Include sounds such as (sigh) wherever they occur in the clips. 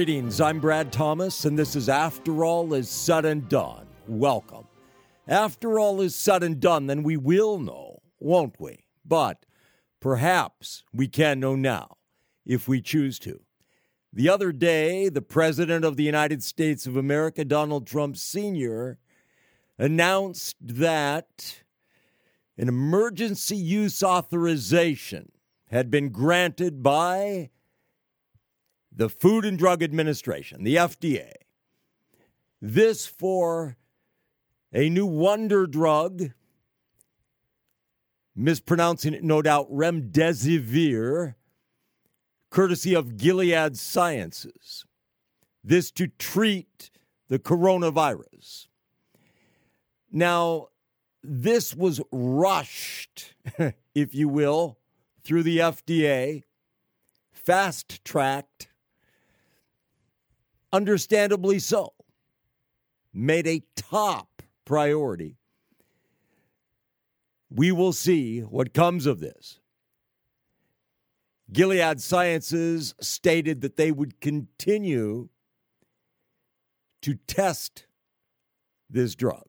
Greetings, I'm Brad Thomas, and this is After All Is Said and Done. Welcome. After all is said and done, then we will know, won't we? But perhaps we can know now, if we choose to. The other day, the President of the United States of America, Donald Trump Sr., announced that an emergency use authorization had been granted by the Food and Drug Administration, the FDA. This for a new wonder drug, mispronouncing it no doubt, remdesivir, courtesy of Gilead Sciences. This to treat the coronavirus. Now, this was rushed, (laughs) if you will, through the FDA, fast tracked, understandably so, made a top priority. We will see what comes of this. Gilead Sciences stated that they would continue to test this drug.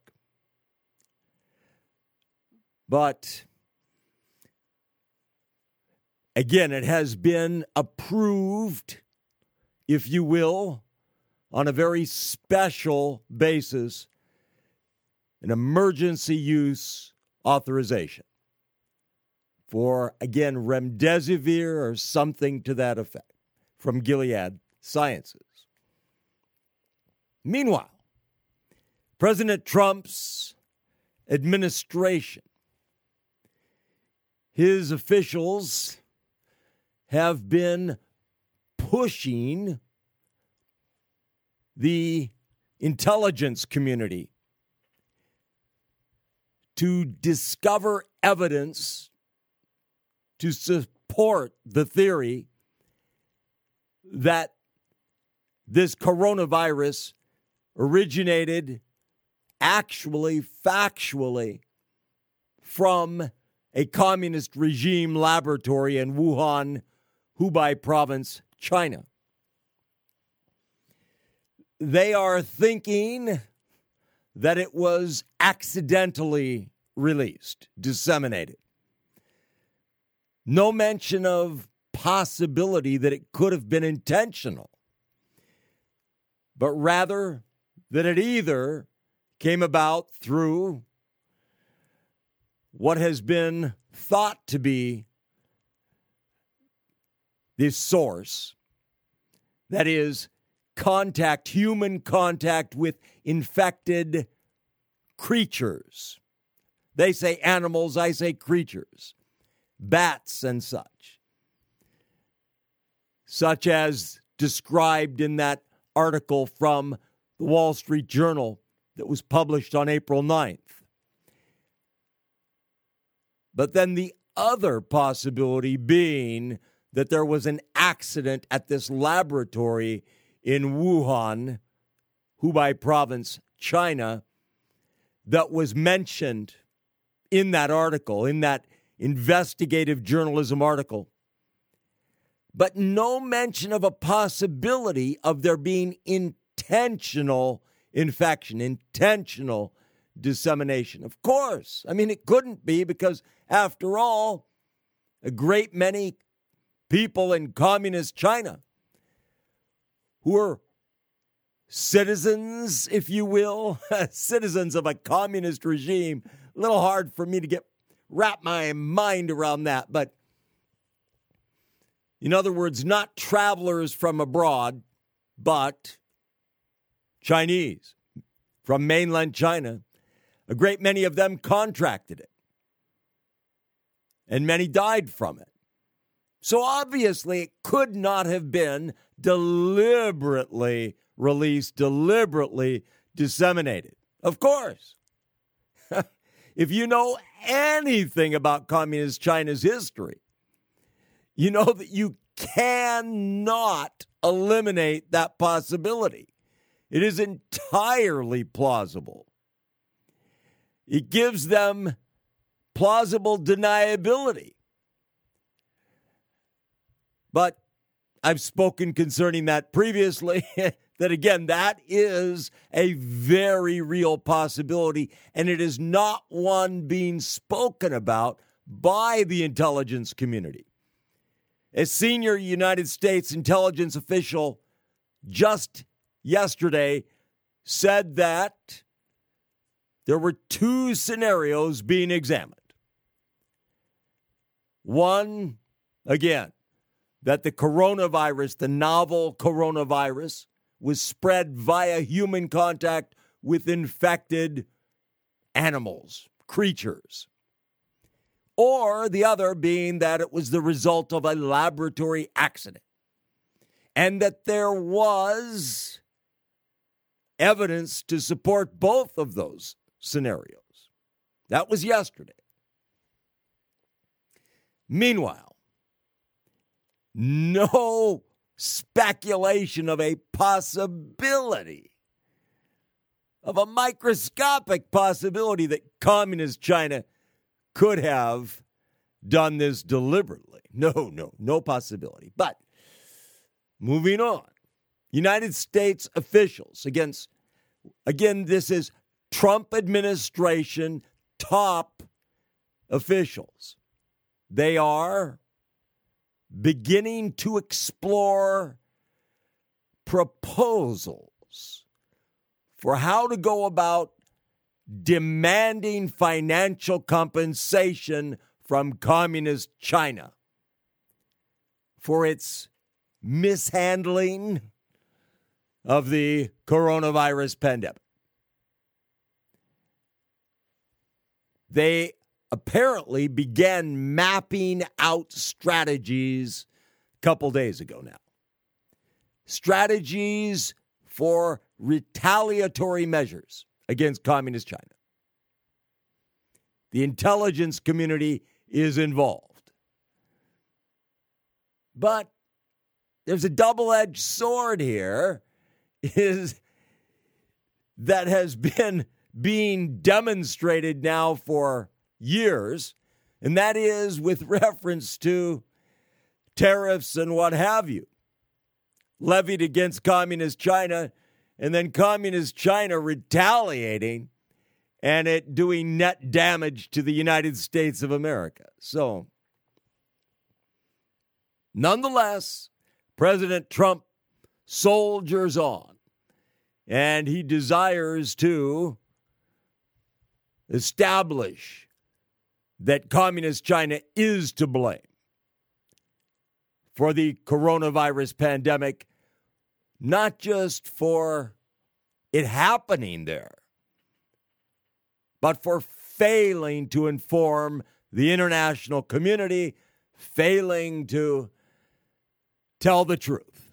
But again, it has been approved, if you will, on a very special basis an emergency use authorization for, again, remdesivir or something to that effect from Gilead Sciences. Meanwhile, President Trump's administration, his officials have been pushing the intelligence community to discover evidence to support the theory that this coronavirus originated actually, factually, from a communist regime laboratory in Wuhan, Hubei province, China. They are thinking that it was accidentally released, disseminated. No mention of possibility that it could have been intentional, but rather that it either came about through what has been thought to be the source that is contact, human contact with infected creatures. They say animals, I say creatures, bats and such, such as described in that article from the Wall Street Journal that was published on April 9th. But then the other possibility being that there was an accident at this laboratory in Wuhan, Hubei province, China, that was mentioned in that article, in that investigative journalism article. But no mention of a possibility of there being intentional infection, intentional dissemination. Of course. I mean, it couldn't be because, after all, a great many people in communist China who are citizens, if you will, (laughs) citizens of a communist regime. A little hard for me to get wrap my mind around that, but in other words, not travelers from abroad, but Chinese from mainland China. A great many of them contracted it, and many died from it. So obviously, it could not have been deliberately released, deliberately disseminated. Of course. (laughs) if you know anything about Communist China's history, you know that you cannot eliminate that possibility. It is entirely plausible. It gives them plausible deniability. But I've spoken concerning that previously. (laughs) that again, that is a very real possibility, and it is not one being spoken about by the intelligence community. A senior United States intelligence official just yesterday said that there were two scenarios being examined. One, again, that the coronavirus, the novel coronavirus, was spread via human contact with infected animals, creatures. Or the other being that it was the result of a laboratory accident. And that there was evidence to support both of those scenarios. That was yesterday. Meanwhile, no speculation of a possibility, of a microscopic possibility that communist China could have done this deliberately. No, no, no possibility. But moving on, United States officials against, again, this is Trump administration top officials. They are beginning to explore proposals for how to go about demanding financial compensation from communist China for its mishandling of the coronavirus pandemic. They apparently began mapping out strategies a couple days ago now. Strategies for retaliatory measures against communist China. The intelligence community is involved. But there's a double-edged sword here is that has been being demonstrated now for years, and that is with (laughs) reference to tariffs and what have you levied against communist China, and then communist China retaliating and it doing net damage to the United States of America. So, nonetheless, President Trump soldiers on, and he desires to establish that communist China is to blame for the coronavirus pandemic, not just for it happening there, but for failing to inform the international community, failing to tell the truth,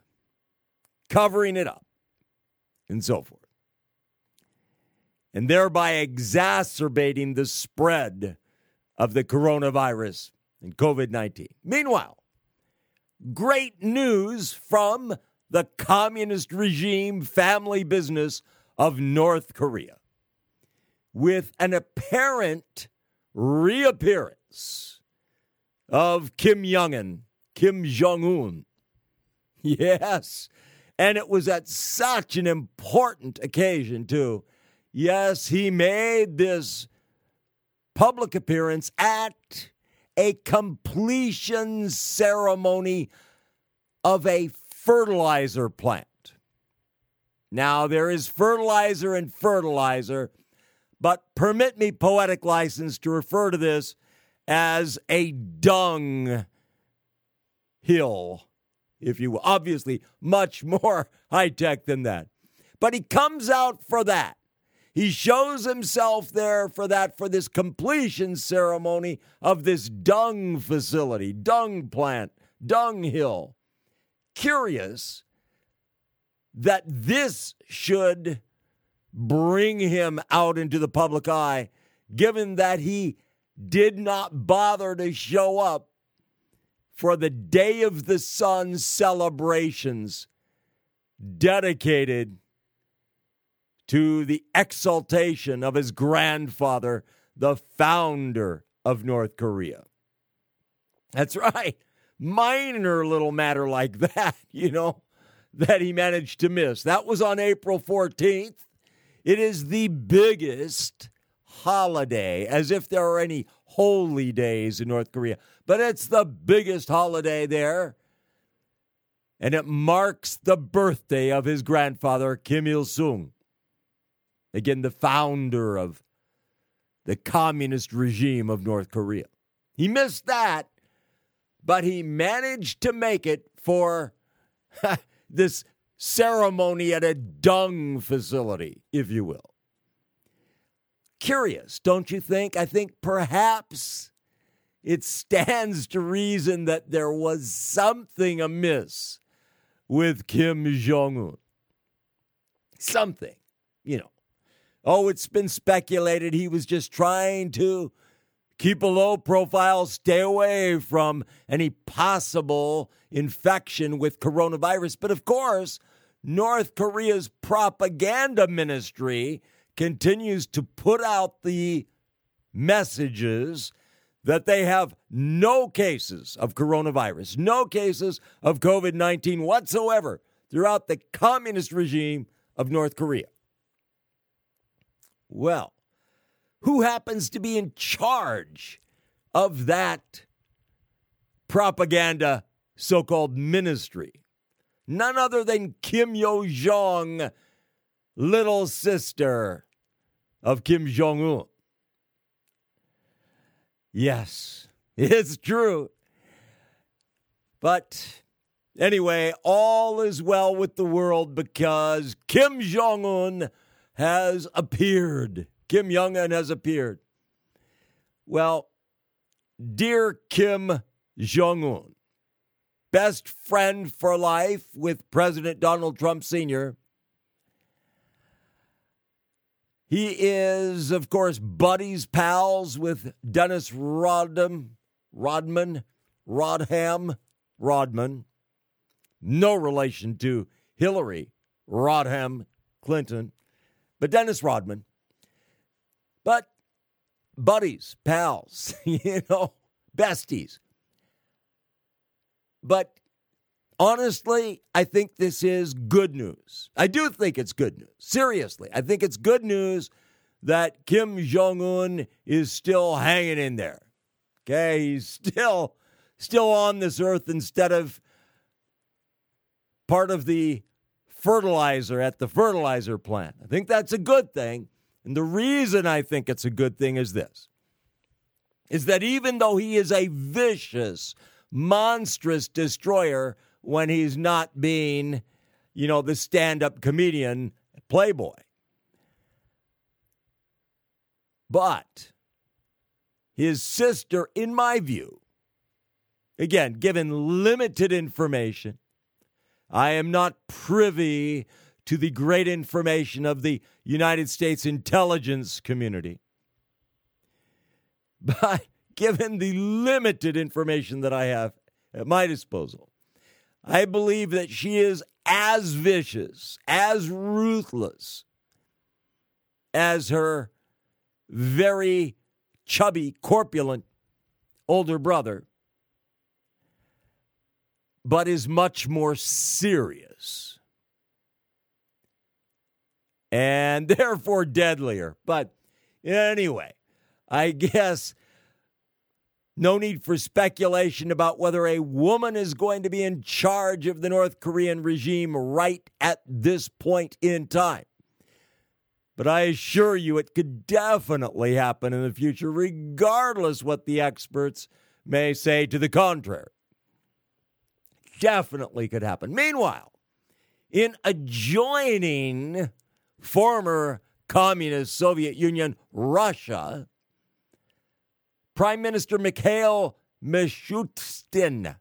covering it up, and so forth. And thereby exacerbating the spread of the coronavirus and COVID 19. Meanwhile, great news from the communist regime family business of North Korea with an apparent reappearance of Kim Jong un, Kim Jong un. (laughs) Yes. And it was at such an important occasion, too. Yes, he made this public appearance at a completion ceremony of a fertilizer plant. Now, there is fertilizer and fertilizer, but permit me poetic license to refer to this as a dung hill, if you will. Obviously, much (laughs) more high tech than that. But he comes out for that. He shows himself there for that, for this completion ceremony of this dung facility, dung plant, dung hill. Curious that this should bring him out into the public eye, given that he did not bother to show up for the Day of the Sun celebrations dedicated to the exaltation of his grandfather, the founder of North Korea. That's right. minor little matter like (laughs) that, you know, that he managed to miss. That was on April 14th. It is the biggest holiday, as if there are any holy days in North Korea, but it's the biggest holiday there. And it marks the birthday of his grandfather, Kim Il sung. Again, the founder of the communist regime of North Korea. He missed that, but he managed to make it for (laughs) this ceremony at a dung facility, if you will. Curious, don't you think? I think perhaps it stands to reason that there was something amiss with Kim Jong un. Something, you know. Oh, it's been speculated he was just trying to keep a low profile, stay away from any possible infection with coronavirus. But of course, North Korea's propaganda ministry continues to put out the messages that they have no cases of coronavirus, no cases of COVID 19 whatsoever throughout the communist regime of North Korea. Well, who happens to be in charge of that propaganda so called ministry? None other than Kim Yo Jong, little sister of Kim Jong un. Yes, it's true. But anyway, all is well with the world because Kim Jong un has appeared. Kim Jong un has appeared. Well, dear Kim Jong un, best friend for life with President Donald Trump Sr., he is, of course, buddies, pals with Dennis Rodham, Rodman, Rodham, Rodman. No relation to Hillary Rodham Clinton, but Dennis Rodman. But buddies, pals, (laughs) you know, besties. But honestly, I think this is good news. I do think it's good news. Seriously, I think it's good news that Kim Jong Un is still hanging in there. Okay, he's still still on this earth instead of part of the fertilizer at the fertilizer plant. I think that's a good thing. And the reason I think it's a good thing is this is that even though he is a vicious, monstrous destroyer when he's not being, you know, the stand up comedian playboy. But his sister, in my view, again, given limited information, I am not privy to the great information of the United States intelligence community. (laughs) But given the limited information that I have at my disposal, I believe that she is as vicious, as ruthless as her very chubby, corpulent older brother, but is much more serious and (laughs) therefore deadlier. But anyway, I guess no need for speculation about whether a woman is going to be in charge of the North Korean regime right at this point in time. But I assure you, it could definitely happen in the future, regardless what the experts may say to the contrary. Definitely could happen. Meanwhile, in adjoining former communist Soviet Union, Russia, Prime Minister Mikhail Mishustin.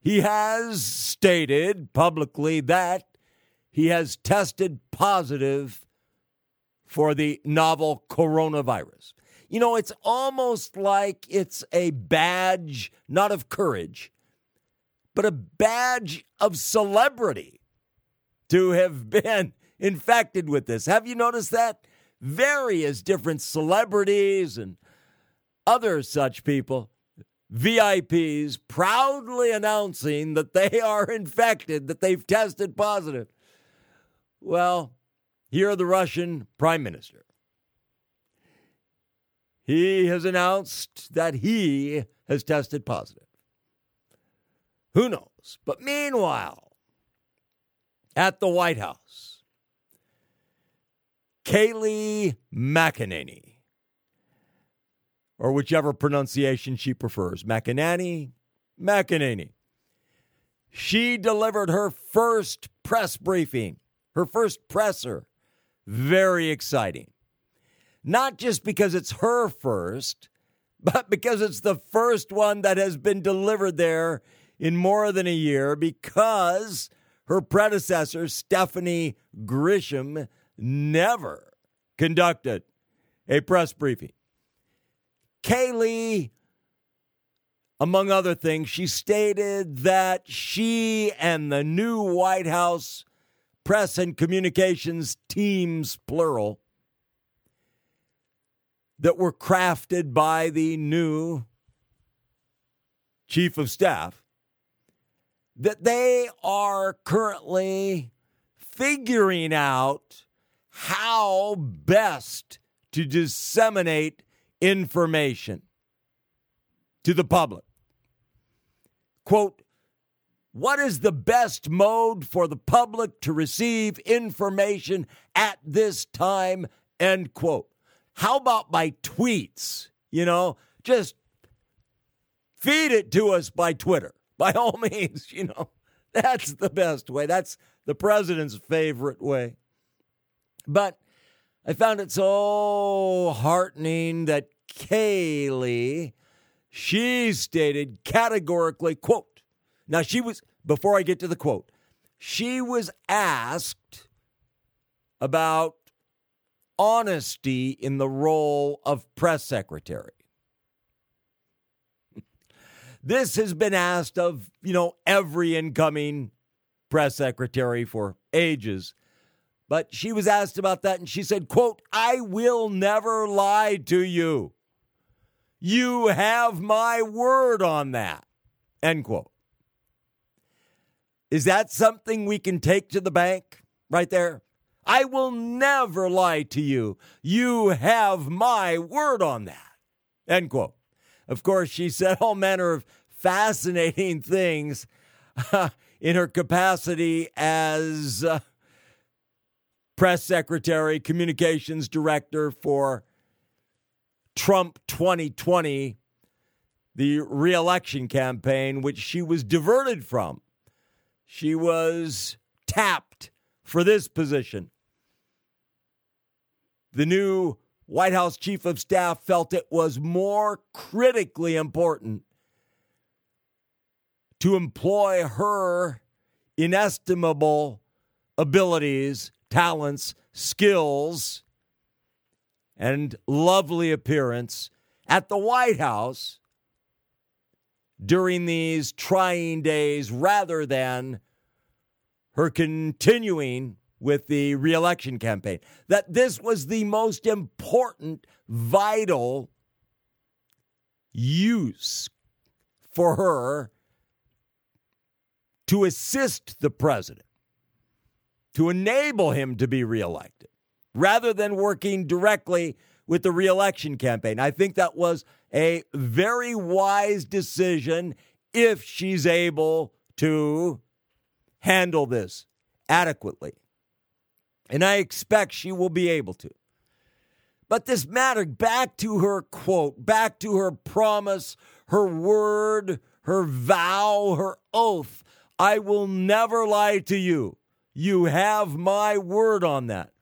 He has stated publicly that he has tested positive for the novel coronavirus. You know, it's almost like it's a badge, not of courage, but a badge of celebrity to have (laughs) been infected with this. Have you noticed that? Various different celebrities and other such people VIPs proudly announcing that they (laughs) are infected, that they've tested positive. Well, here the Russian prime minister. He has announced that he has tested positive. Who knows? But meanwhile, at the White House, Kayleigh McEnany, or whichever pronunciation she prefers, McEnany, McEnany. She delivered her first press briefing, her first presser. Very exciting. Not just because it's her first, but because it's the first one that has been delivered there in more than a year because her predecessor, Stephanie Grisham, never conducted a press briefing. Kayleigh, among other things, she stated that she and the new White House press and communications teams, plural, that were crafted by the new chief of staff, that they are currently figuring out how best to disseminate information to the public. Quote, what is the best mode for the public to receive information at this time? End quote. How about by tweets? You know, just feed it to us by Twitter. By all means, you know, that's the best way. That's the president's favorite way. But I found it so heartening that Kayleigh, she stated categorically, quote, now she was, before I get to the quote, she was asked about honesty in the role of press secretary. This has been asked of, you know, every incoming press secretary for ages. But she was asked about that and she said, quote, I will never lie to you. You have my word on that. End quote. Is that something we can take to the bank right there? I will never lie to you. You have my word on that. End quote. Of course, she said all manner of fascinating things uh, in her capacity as uh, press secretary, communications director for Trump 2020, the reelection campaign, which she was diverted from. She was tapped for this position. The new White House chief of staff felt it was more critically important to employ her inestimable abilities, talents, skills, and lovely appearance at the White House during these trying days rather than her continuing with the reelection campaign. That this was the most important, vital use for her to assist the president, to enable him to be reelected, rather than working directly with the reelection campaign. I think that was a very wise decision if she's able to handle this adequately. And I expect she will be able to. But this matter, back to her quote, back to her promise, her word, her vow, her oath I will never lie to you. You have my word on that.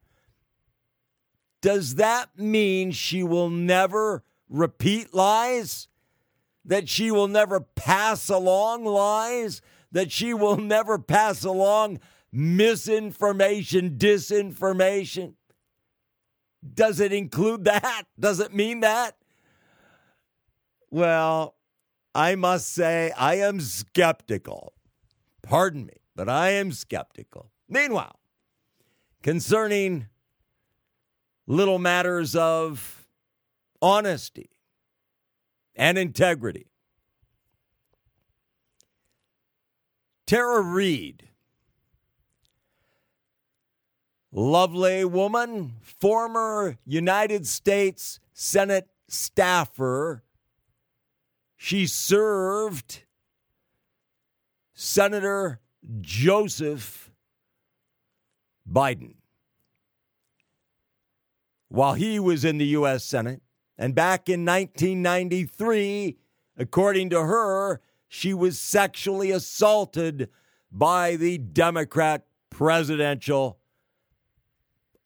Does that mean she will never repeat lies? That she will never pass along lies? That she will never pass along misinformation, disinformation? Does it include that? Does it mean that? Well, I must say, I am skeptical. Pardon me, but I am skeptical. Meanwhile, concerning little matters of honesty and integrity, Tara Reade Lovely woman, former United States Senate staffer. She served Senator Joseph Biden while he was in the U.S. Senate. And back in 1993, according to her, she was sexually assaulted by the Democrat presidential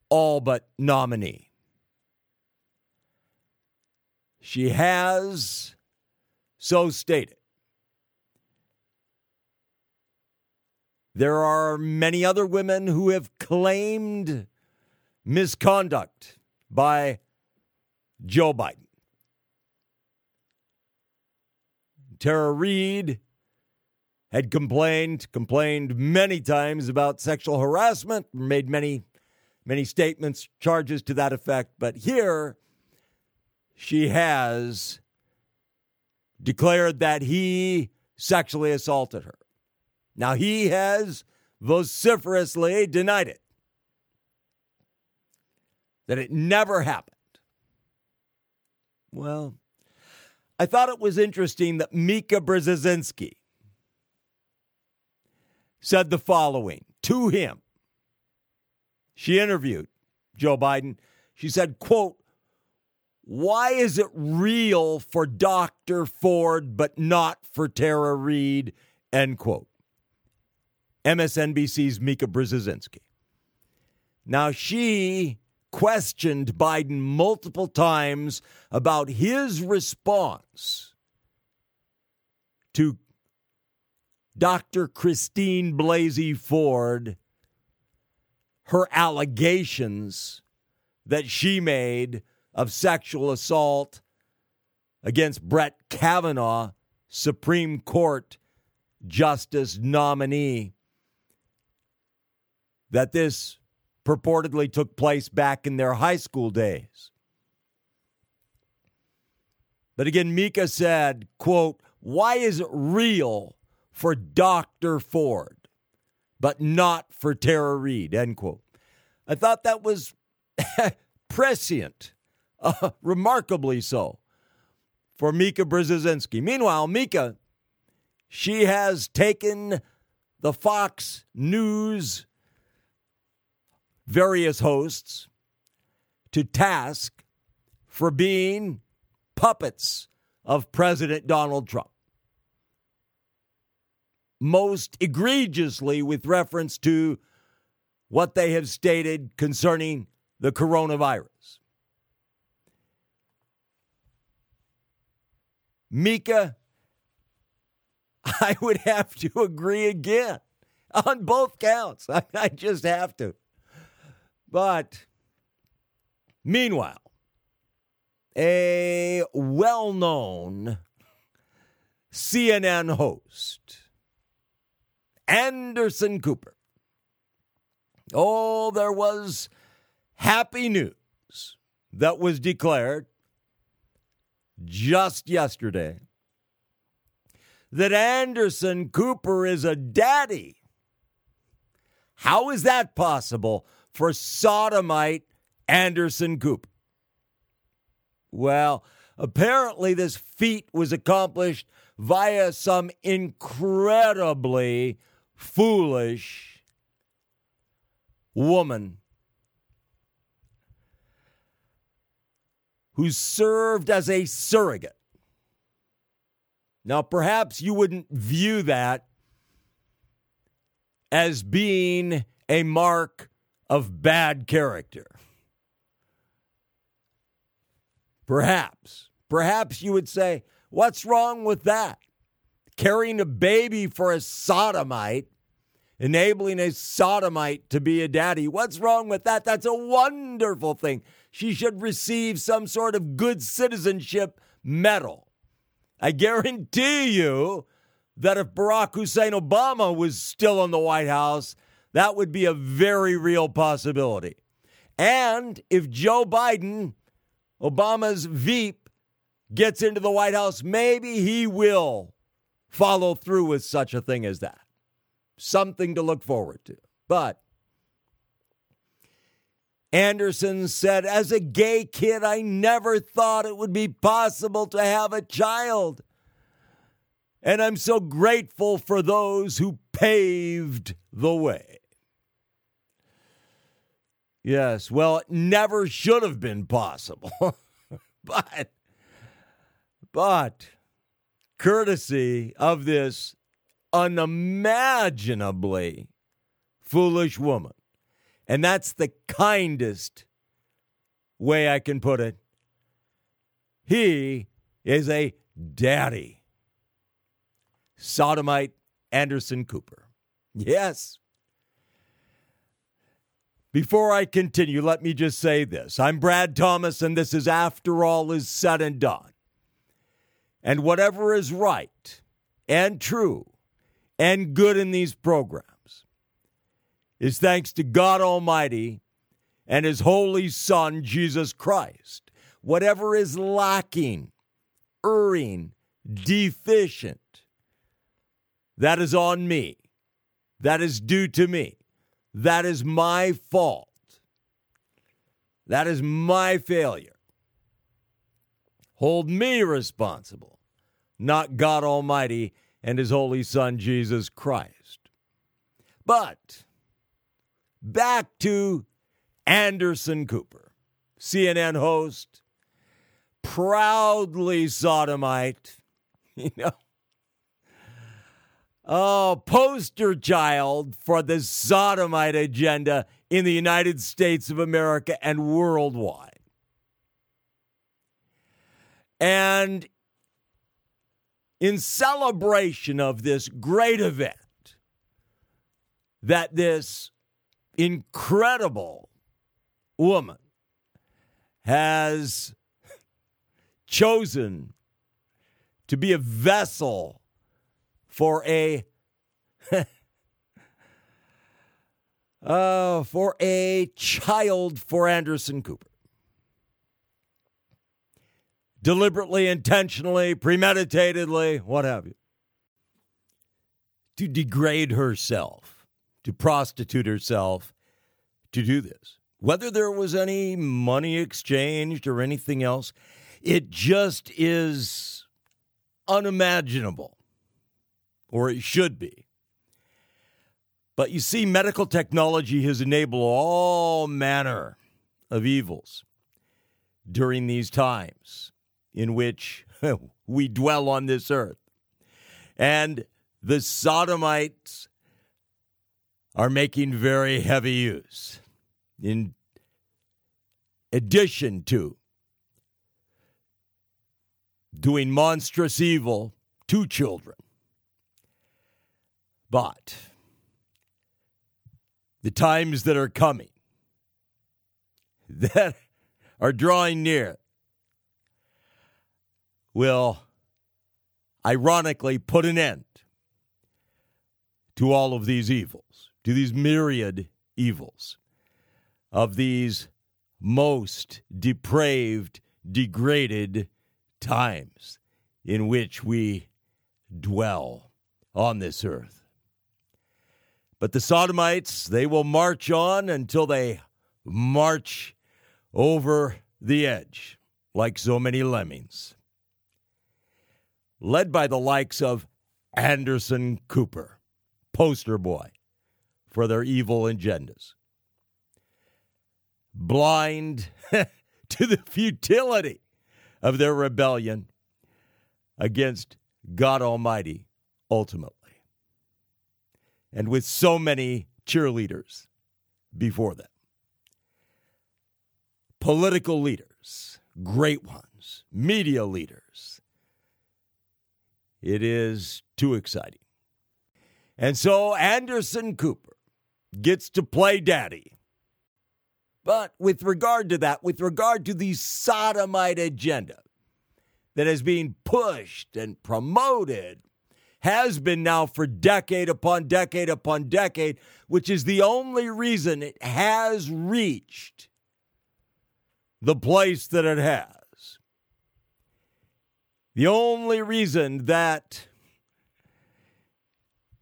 all but nominee. She has so stated. There are many other women who have claimed misconduct by Joe Biden. Tara Reade had complained, complained many times about sexual harassment, made many, many statements, charges to that effect. But here, she has declared that he sexually assaulted her. Now, he has vociferously denied it, that it never happened. Well, I thought it was interesting that Mika Brzezinski said the following to him. She interviewed Joe Biden. She said, quote, why is it real for Dr. Ford but not for Tara Reade? End quote. MSNBC's Mika Brzezinski. Now, she questioned Biden multiple times about his response to Dr. Christine Blasey Ford, her allegations that she made of sexual assault against Brett Kavanaugh, Supreme Court Justice nominee, that this purportedly took place back in their high school days. But again, Mika said, quote, why is it real for Dr. Ford, but not for Tara Reade, end quote. I thought that was (laughs) prescient, uh, remarkably so, for Mika Brzezinski. Meanwhile, Mika, she has taken the Fox News various hosts to task for being puppets of President Donald Trump. Most egregiously, with reference to what they have stated concerning the coronavirus. Mika, I would have to agree again on both counts. (laughs) I, I just have to. But meanwhile, a well known CNN host, Anderson Cooper. Oh, there was happy news that was declared just yesterday that Anderson Cooper is a daddy. How is that possible for sodomite Anderson Cooper? Well, apparently, this feat was accomplished via some incredibly foolish woman who served as a surrogate. Now, perhaps you wouldn't view that as being a mark of bad character. Perhaps, perhaps you would say, What's wrong with that? Carrying a baby for a sodomite, enabling a sodomite to be a daddy. What's wrong with that? That's a wonderful thing. She should receive some sort of good citizenship medal. I guarantee you that if Barack Hussein Obama was still in the White House, that would be a very real possibility. And if Joe Biden, Obama's Veep, gets into the White House, maybe he will follow through with such a thing as that. something to look forward to. But Anderson said, As a gay kid, I never thought it would be possible to have a child. And I'm so grateful for those who paved the way. Yes, well, it never should have been possible. (laughs) but, but, courtesy of this unimaginably foolish woman, and that's the kindest way I can put it. He is a daddy. Sodomite Anderson Cooper. Yes. Before I continue, let me just say this. I'm Brad Thomas, and this is After All Is Said and Done. And whatever is right and true and good in these programs is thanks to God Almighty and His Holy Son, Jesus Christ. Whatever is lacking, erring, deficient, that is on me. That is due to me. That is my fault. That is my failure. Hold me responsible, not God Almighty and His Holy Son, Jesus Christ. But back to Anderson Cooper, CNN host, proudly sodomite, (laughs) you know. Oh, poster child for the sodomite agenda in the United States of America and worldwide. And in celebration of this great event, that this incredible woman has chosen to be a vessel for a (laughs) uh, for a child for Anderson Cooper. Deliberately, intentionally, premeditatedly, what have you. To degrade herself to prostitute herself to do this. Whether there was any money exchanged or anything else, it just is unimaginable, or it should be. But you see, medical technology has enabled all manner of evils during these times in which (laughs) we dwell on this earth. And the sodomites are making very heavy use. In addition to doing monstrous evil to children. But the times that are coming, (laughs) that are drawing near, will ironically put an end to all of these evils to these myriad evils of these most depraved, degraded times in which we dwell on this earth. But the Sodomites, they will march on until they march over the edge like so many lemmings. Led by the likes of Anderson Cooper, poster boy for their evil agendas. Blind (laughs) to the futility of their rebellion against God Almighty ultimately. And with so many cheerleaders before them. Political leaders, great ones, media leaders. It is too exciting. And so Anderson Cooper gets to play daddy. But with regard to that, with regard to the sodomite agenda that is being pushed and promoted, has been now for decade upon decade upon decade, which is the only reason it has reached the place that it has. The only reason that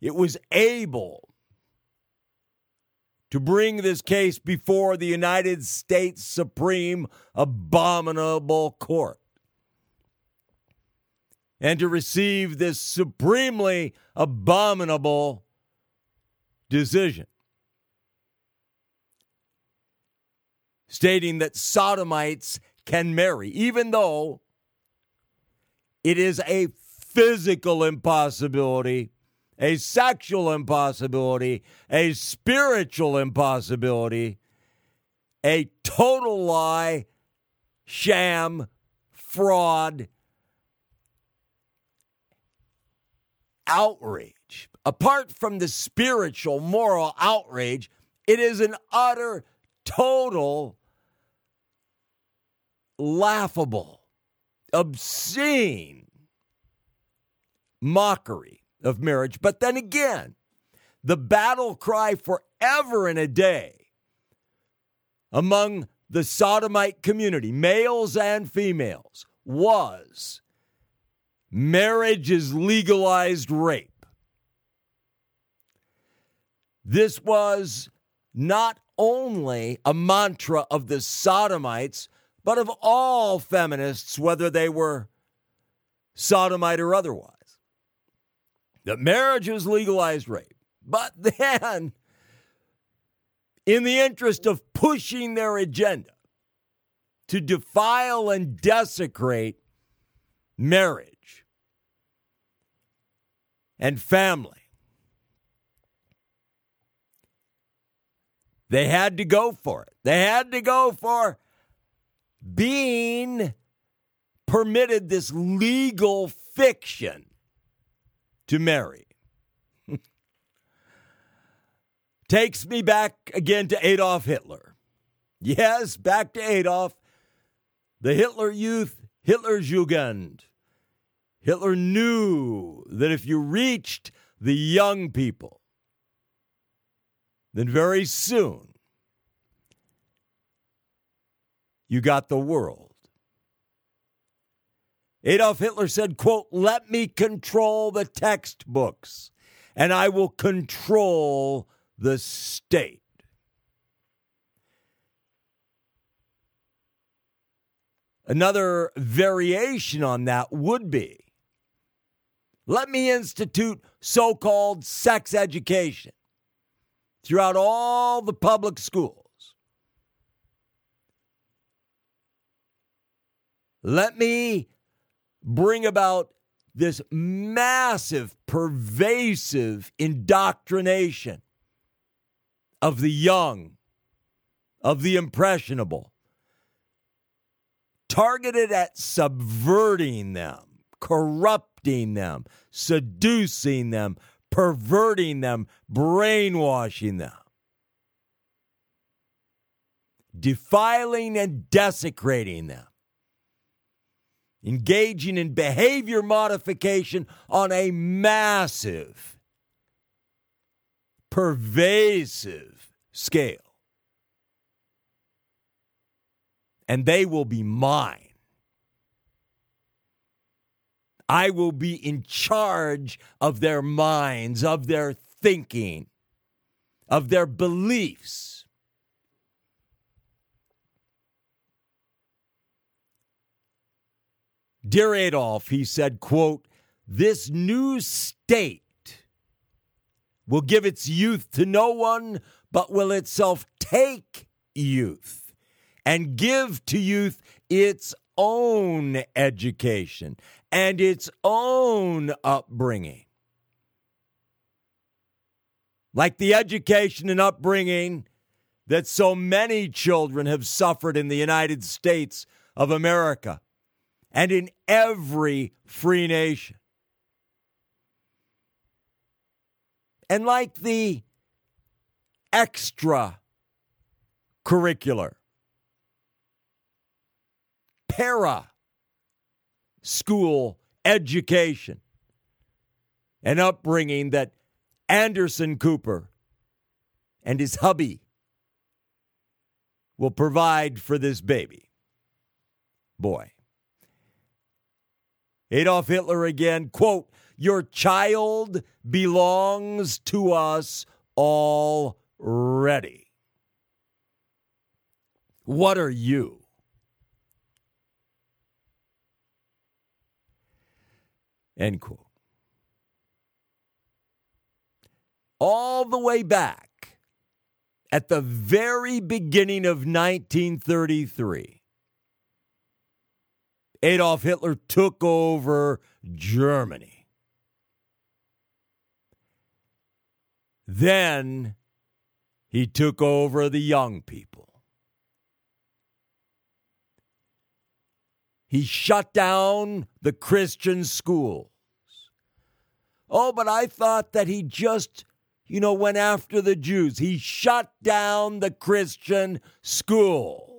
it was able to bring this case before the United States Supreme Abominable Court and to receive this supremely abominable decision. Stating that sodomites can marry, even though it is a physical impossibility, a sexual impossibility, a spiritual impossibility, a total lie, sham, fraud, outrage. Apart from the spiritual, moral outrage, it is an utter, total, laughable, obscene mockery of marriage. But then again, the battle cry forever and a day among the sodomite community, males and females, was marriage is legalized rape. This was not only a mantra of the sodomites, but of all feminists, whether they were sodomite or otherwise. That marriage was legalized rape. But (laughs) then, in the interest of pushing their agenda to defile and desecrate marriage and family, they had to go for it. They had to go for being permitted this legal fiction to marry. (laughs) Takes me back again to Adolf Hitler. Yes, back to Adolf, the Hitler Youth, Hitler's Jugend. Hitler knew that if you reached the young people, then very soon you got the world. Adolf Hitler said, quote, let me control the textbooks and I will control the state. Another variation on that would be let me institute so called sex education throughout all the public schools. Let me bring about this massive, pervasive indoctrination of the young, of the impressionable, targeted at subverting them, corrupting them, seducing them, perverting them, brainwashing them, defiling and desecrating them engaging in behavior modification on a massive, pervasive scale. And they will be mine. I will be in charge of their minds, of their thinking, of their beliefs. Dear Adolf, he said, quote, this new state will give its youth to no one, but will itself take youth and give to youth its own education and its own upbringing. Like the education and upbringing that so many children have suffered in the United States of America and in every free nation. And like the extra curricular, para school education and upbringing that Anderson Cooper and his hubby will provide for this baby boy. Adolf Hitler again, quote, your child belongs to us already. What are you? End quote. All the way back at the very beginning of 1933, Adolf Hitler took over Germany. Then he took over the young people. He shut down the Christian schools. Oh, but I thought that he just, you know, went after the Jews. He shut down the Christian schools.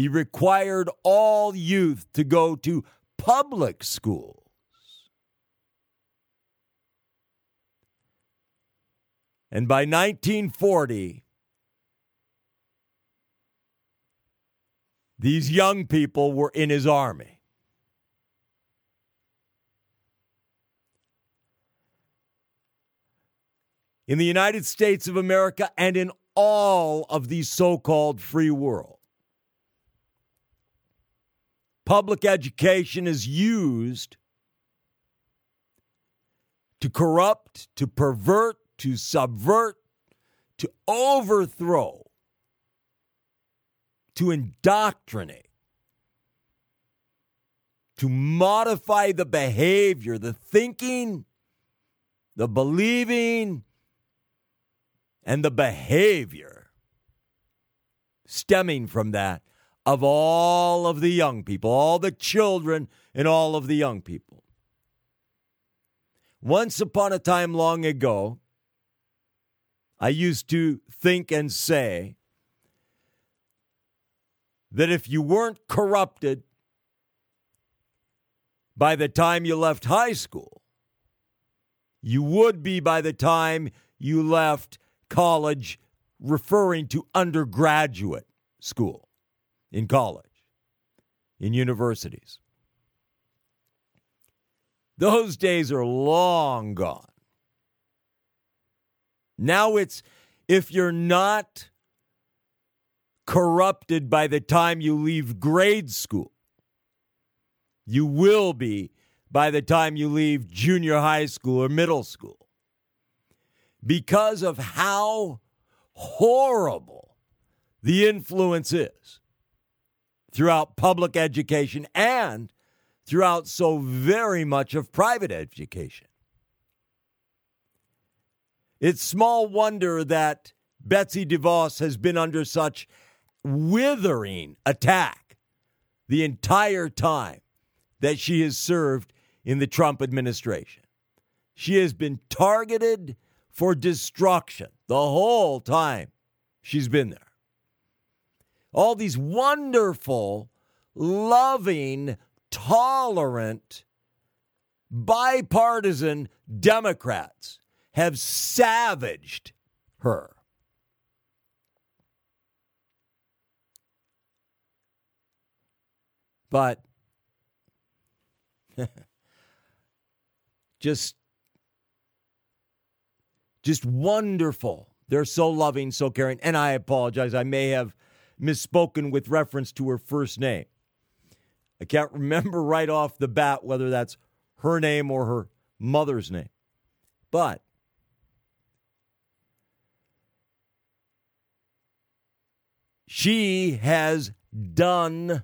He required all youth to go to public schools. And by 1940, these young people were in his army. In the United States of America and in all of the so called free world, public education is used to corrupt, to pervert, to subvert, to overthrow, to indoctrinate, to modify the behavior, the thinking, the believing, and the behavior stemming from that of all of the young people, all the children, and all of the young people. Once upon a time long ago, I used to think and say that if you weren't corrupted by the time you left high school, you would be by the time you left college, referring to undergraduate school in college, in universities. Those days are long gone. Now it's if you're not corrupted by the time you leave grade school, you will be by the time you leave junior high school or middle school. Because of how horrible the influence is throughout public education and throughout so very much of private education. It's small wonder that Betsy DeVos has been under such withering attack the entire time that she has served in the Trump administration. She has been targeted for destruction the whole time she's been there. All these wonderful, loving, tolerant, bipartisan Democrats have savaged her. But (laughs) just just wonderful. They're so loving, so caring. And I apologize. I may have misspoken with reference to her first name. I can't remember right off the bat whether that's her name or her mother's name. But She has done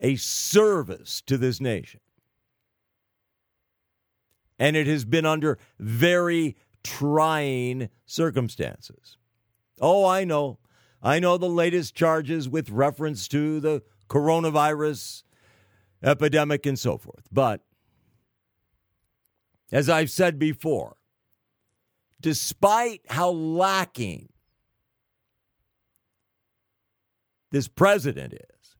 a service to this nation. And it has been under very trying circumstances. Oh, I know. I know the latest charges with reference to the coronavirus epidemic and so forth. But as I've said before, despite how lacking this president is.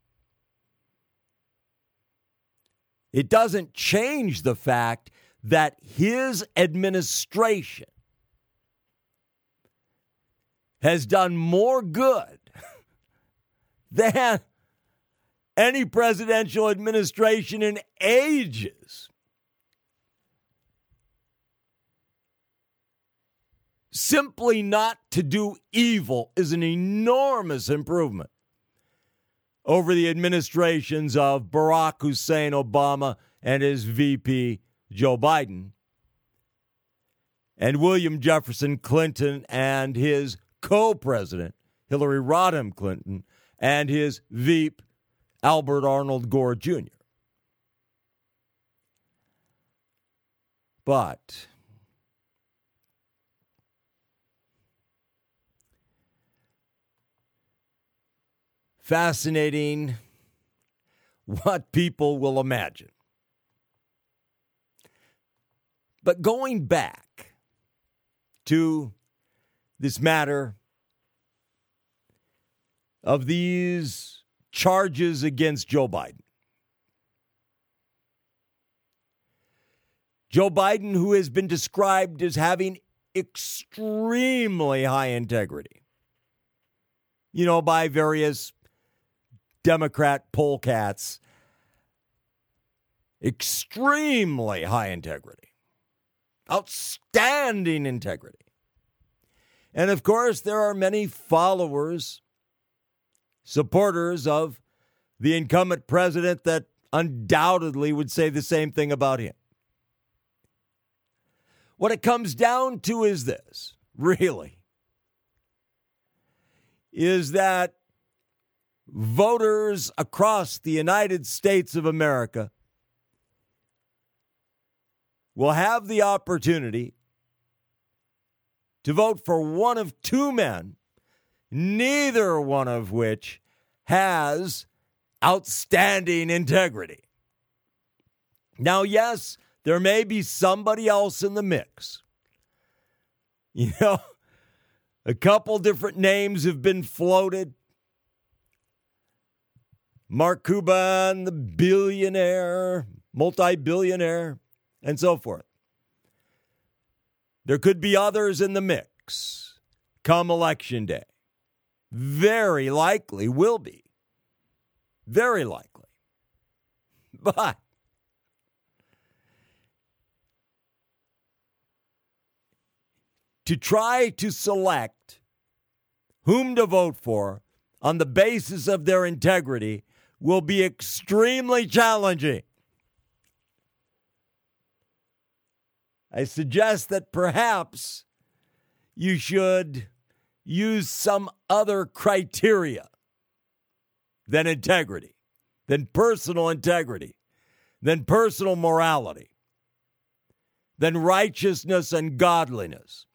It doesn't change the fact that his administration has done more good (laughs) than any presidential administration in ages. Simply not to do evil is an enormous improvement over the administrations of Barack Hussein Obama and his VP, Joe Biden, and William Jefferson Clinton and his co president, Hillary Rodham Clinton, and his VP, Albert Arnold Gore Jr. But fascinating what people will imagine. But going back to this matter of these charges against Joe Biden. Joe Biden, who has been described as having extremely high integrity, you know, by various Democrat poll cats, extremely high integrity, outstanding integrity. And of course, there are many followers, supporters of the incumbent president that undoubtedly would say the same thing about him. What it comes down to is this, really, is that voters across the United States of America will have the opportunity to vote for one of two men, neither one of which has outstanding integrity. Now, yes, there may be somebody else in the mix. (laughs) You know, a couple different names have been floated. Mark Cuban, the billionaire, multi billionaire, and so forth. There could be others in the mix come election day. Very likely will be. Very likely. (laughs) But to try to select whom to vote for on the basis of their integrity will be extremely challenging. I suggest that perhaps you should use some other criteria than integrity, than personal integrity, than personal morality, than righteousness and godliness,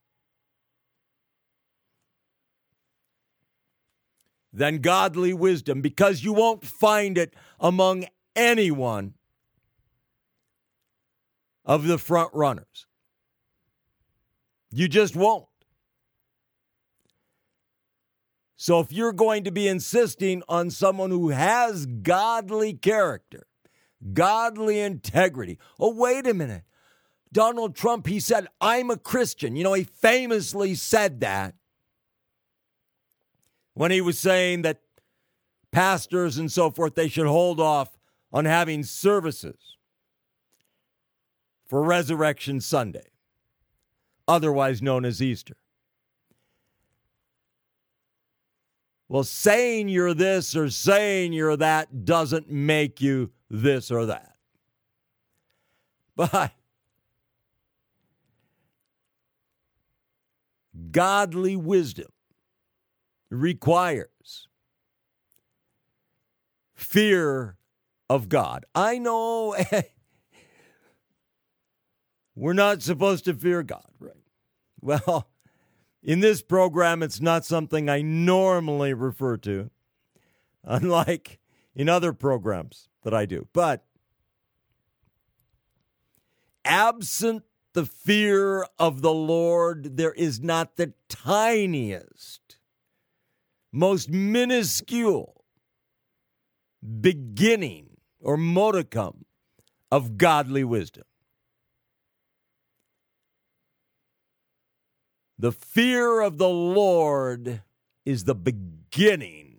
than godly wisdom, because you won't find it among anyone of the front runners. You just won't. So if you're going to be insisting on someone who has godly character, godly integrity, oh, wait a minute. Donald Trump, he said, I'm a Christian. You know, he famously said that when he was saying that pastors and so forth, they should hold off on having services for Resurrection Sunday, otherwise known as Easter. Well, saying you're this or saying you're that doesn't make you this or that. (laughs) But godly wisdom requires fear of God. I know (laughs) We're not supposed to fear God, right? Well, in this program, it's not something I normally refer to, unlike in other programs that I do. But absent the fear of the Lord, there is not the tiniest, most minuscule beginning or modicum of godly wisdom. The fear of the Lord is the beginning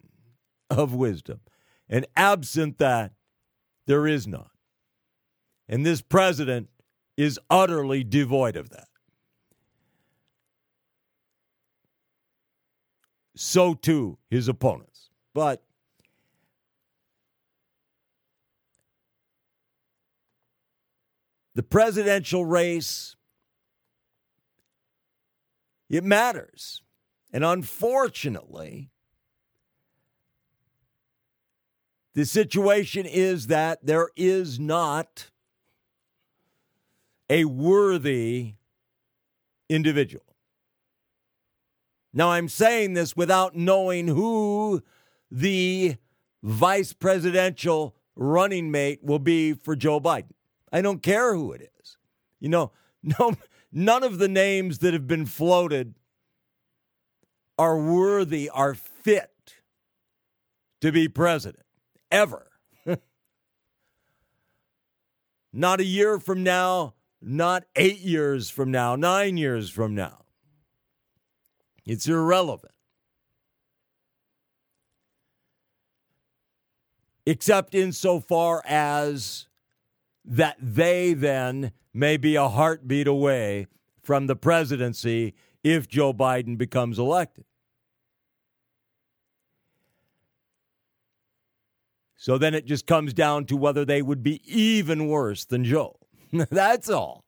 of wisdom. And absent that, there is none. And this president is utterly devoid of that. So too his opponents. But the presidential race, it matters. And unfortunately, the situation is that there is not a worthy individual. Now, I'm saying this without knowing who the vice presidential running mate will be for Joe Biden. I don't care who it is. You know, (laughs) no, none of the names that have been floated are worthy, are fit to be president, ever. (laughs) not a year from now, not eight years from now, nine years from now. It's irrelevant. Except insofar as that they then may be a heartbeat away from the presidency if Joe Biden becomes elected. So then it just comes down to whether they would be even worse than Joe. (laughs) That's all.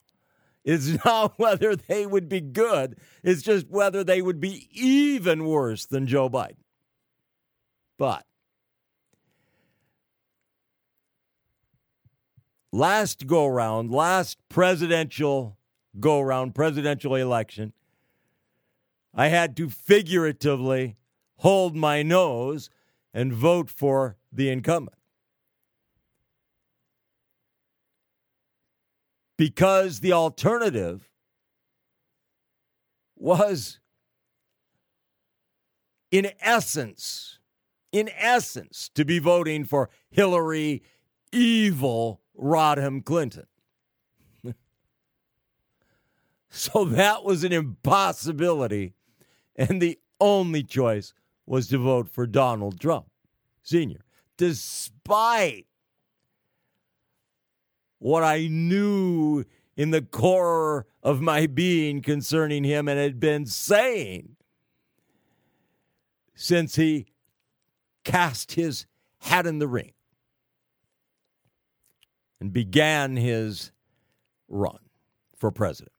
It's not (laughs) whether they would be good, it's just whether they would be even worse than Joe Biden. But last go round, last presidential go round, presidential election, I had to figuratively hold my nose and vote for the incumbent. Because the alternative was, in essence, in essence, to be voting for Hillary evil Rodham Clinton. (laughs) so that was an impossibility. And the only choice was to vote for Donald Trump Sr., despite what I knew in the core of my being concerning him and had been saying since he cast his hat in the ring and began his run for president.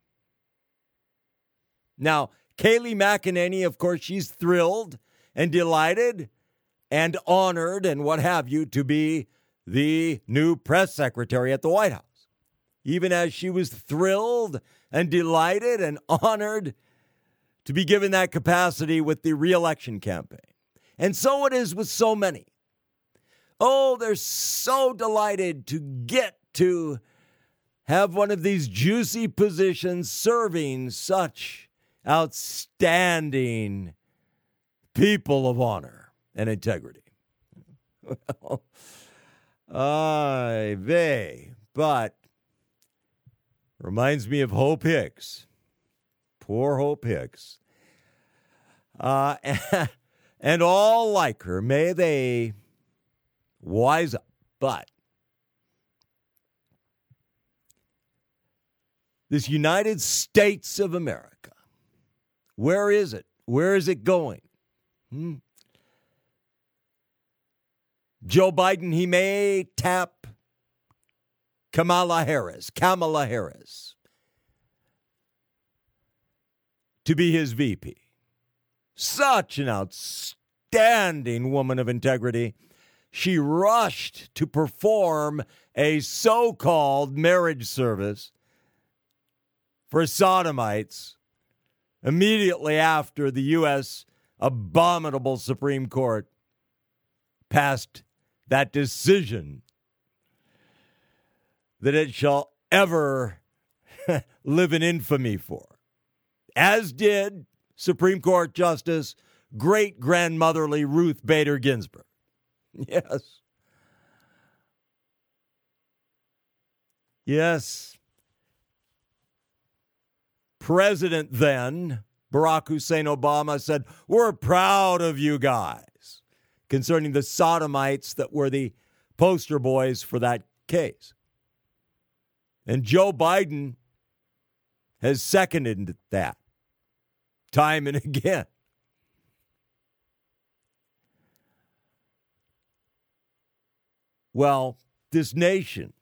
Now, Kayleigh McEnany, of course, she's thrilled and delighted and honored and what have you to be the new press secretary at the White House. Even as she was thrilled and delighted and honored to be given that capacity with the reelection campaign. And so it is with so many. Oh, they're so delighted to get to have one of these juicy positions serving such outstanding people of honor and integrity. well, ay vey. But reminds me of Hope Hicks. Poor Hope Hicks. Uh, (laughs) and all like her, may they wise up. But this United States of America, where is it? Where is it going? Hmm. Joe Biden, he may tap Kamala Harris, Kamala Harris, to be his VP. Such an outstanding woman of integrity. She rushed to perform a so called marriage service for sodomites immediately after the U.S. abominable Supreme Court passed that decision that it shall ever (laughs) live in infamy for, as did Supreme Court Justice great grandmotherly Ruth Bader Ginsburg. (laughs) Yes. Yes. President then, Barack Hussein Obama, said, We're proud of you guys concerning the sodomites that were the poster boys for that case. And Joe Biden has seconded that time and (laughs) again. Well, this nation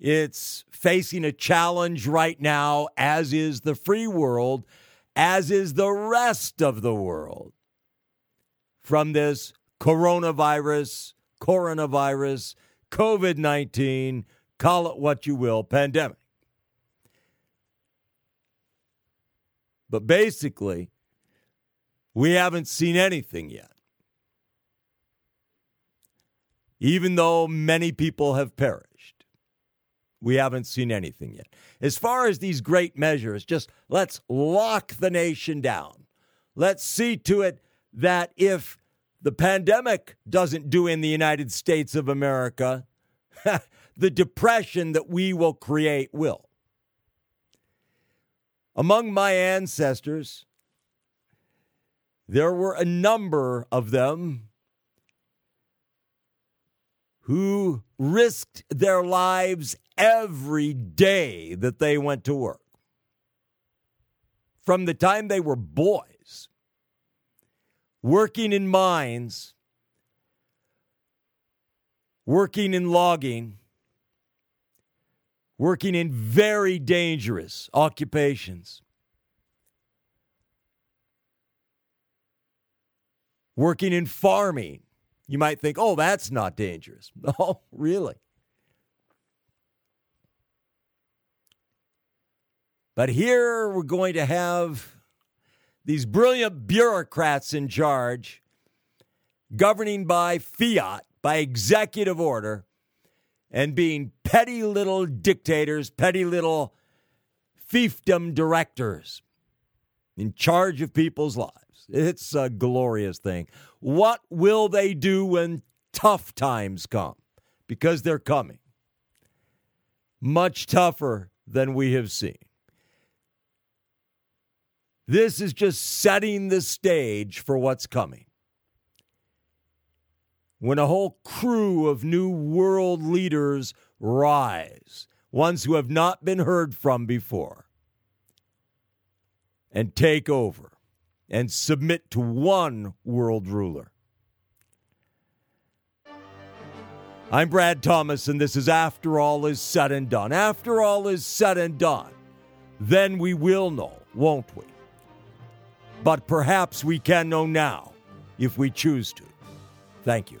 it's facing a challenge right now as is the free world, as is the rest of the world from this coronavirus, coronavirus, COVID 19, call it what you will, pandemic. But basically, we haven't seen anything yet. Even though many people have perished, we haven't seen anything yet. As far as these great measures, just let's lock the nation down. Let's see to it that if the pandemic doesn't do in the United States of America, (laughs) the depression that we will create will. Among my ancestors, there were a number of them who risked their lives every day that they went to work. From the time they were boys, working in mines, working in logging, working in very dangerous occupations, working in farming. You might think, oh, that's not dangerous. (laughs) No, really. But here we're going to have these brilliant bureaucrats in charge, governing by fiat, by executive order, and being petty little dictators, petty little fiefdom directors in charge of people's lives. It's a glorious thing. What will they do when tough times come? Because they're coming. Much tougher than we have seen. This is just setting the stage for what's coming when a whole crew of new world leaders rise, ones who have not been heard from before, and take over and submit to one world ruler. I'm Brad Thomas, and this is After All Is Said and Done. After all is said and done, then we will know, won't we? But perhaps we can know now if we choose to. Thank you.